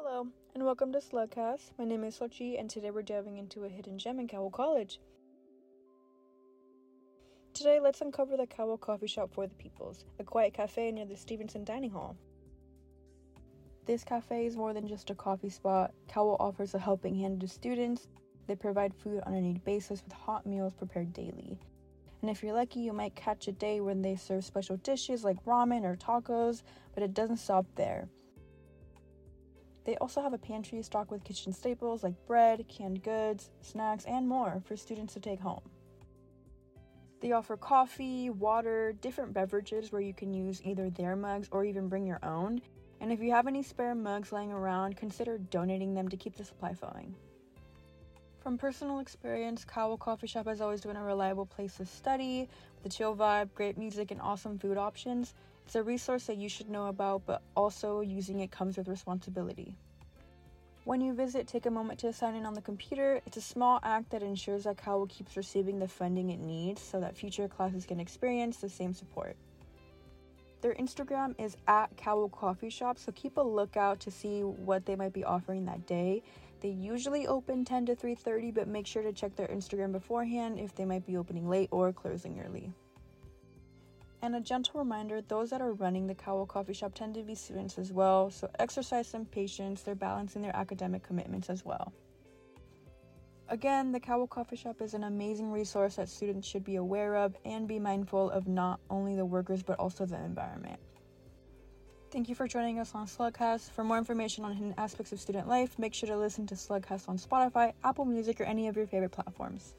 Hello, and welcome to Slugcast. My name is Xochitl, and today we're diving into a hidden gem in Cowell College. Today, let's uncover the Cowell Coffee Shop for the Peoples, a quiet cafe near the Stevenson Dining Hall. This cafe is more than just a coffee spot. Cowell offers a helping hand to students. They provide food on a need basis with hot meals prepared daily. And if you're lucky, you might catch a day when they serve special dishes like ramen or tacos, but it doesn't stop there. They also have a pantry stocked with kitchen staples like bread, canned goods, snacks, and more for students to take home. They offer coffee, water, different beverages where you can use either their mugs or even bring your own. And if you have any spare mugs laying around, consider donating them to keep the supply flowing. From personal experience, Cowell Coffee Shop has always been a reliable place to study, with a chill vibe, great music, and awesome food options. It's a resource that you should know about, but also using it comes with responsibility. When you visit, take a moment to sign in on the computer. It's a small act that ensures that Cowell keeps receiving the funding it needs so that future classes can experience the same support. Their Instagram is at Cowell Coffee Shop, so keep a lookout to see what they might be offering that day. They usually open 10 to 3:30, but make sure to check their Instagram beforehand if they might be opening late or closing early. And a gentle reminder those that are running the Cowell Coffee Shop tend to be students as well, so exercise some patience, they're balancing their academic commitments as well. Again, the Cowell Coffee Shop is an amazing resource that students should be aware of and be mindful of not only the workers but also the environment. Thank you for joining us on Slugcast. For more information on hidden aspects of student life, make sure to listen to Slugcast on Spotify, Apple Music, or any of your favorite platforms.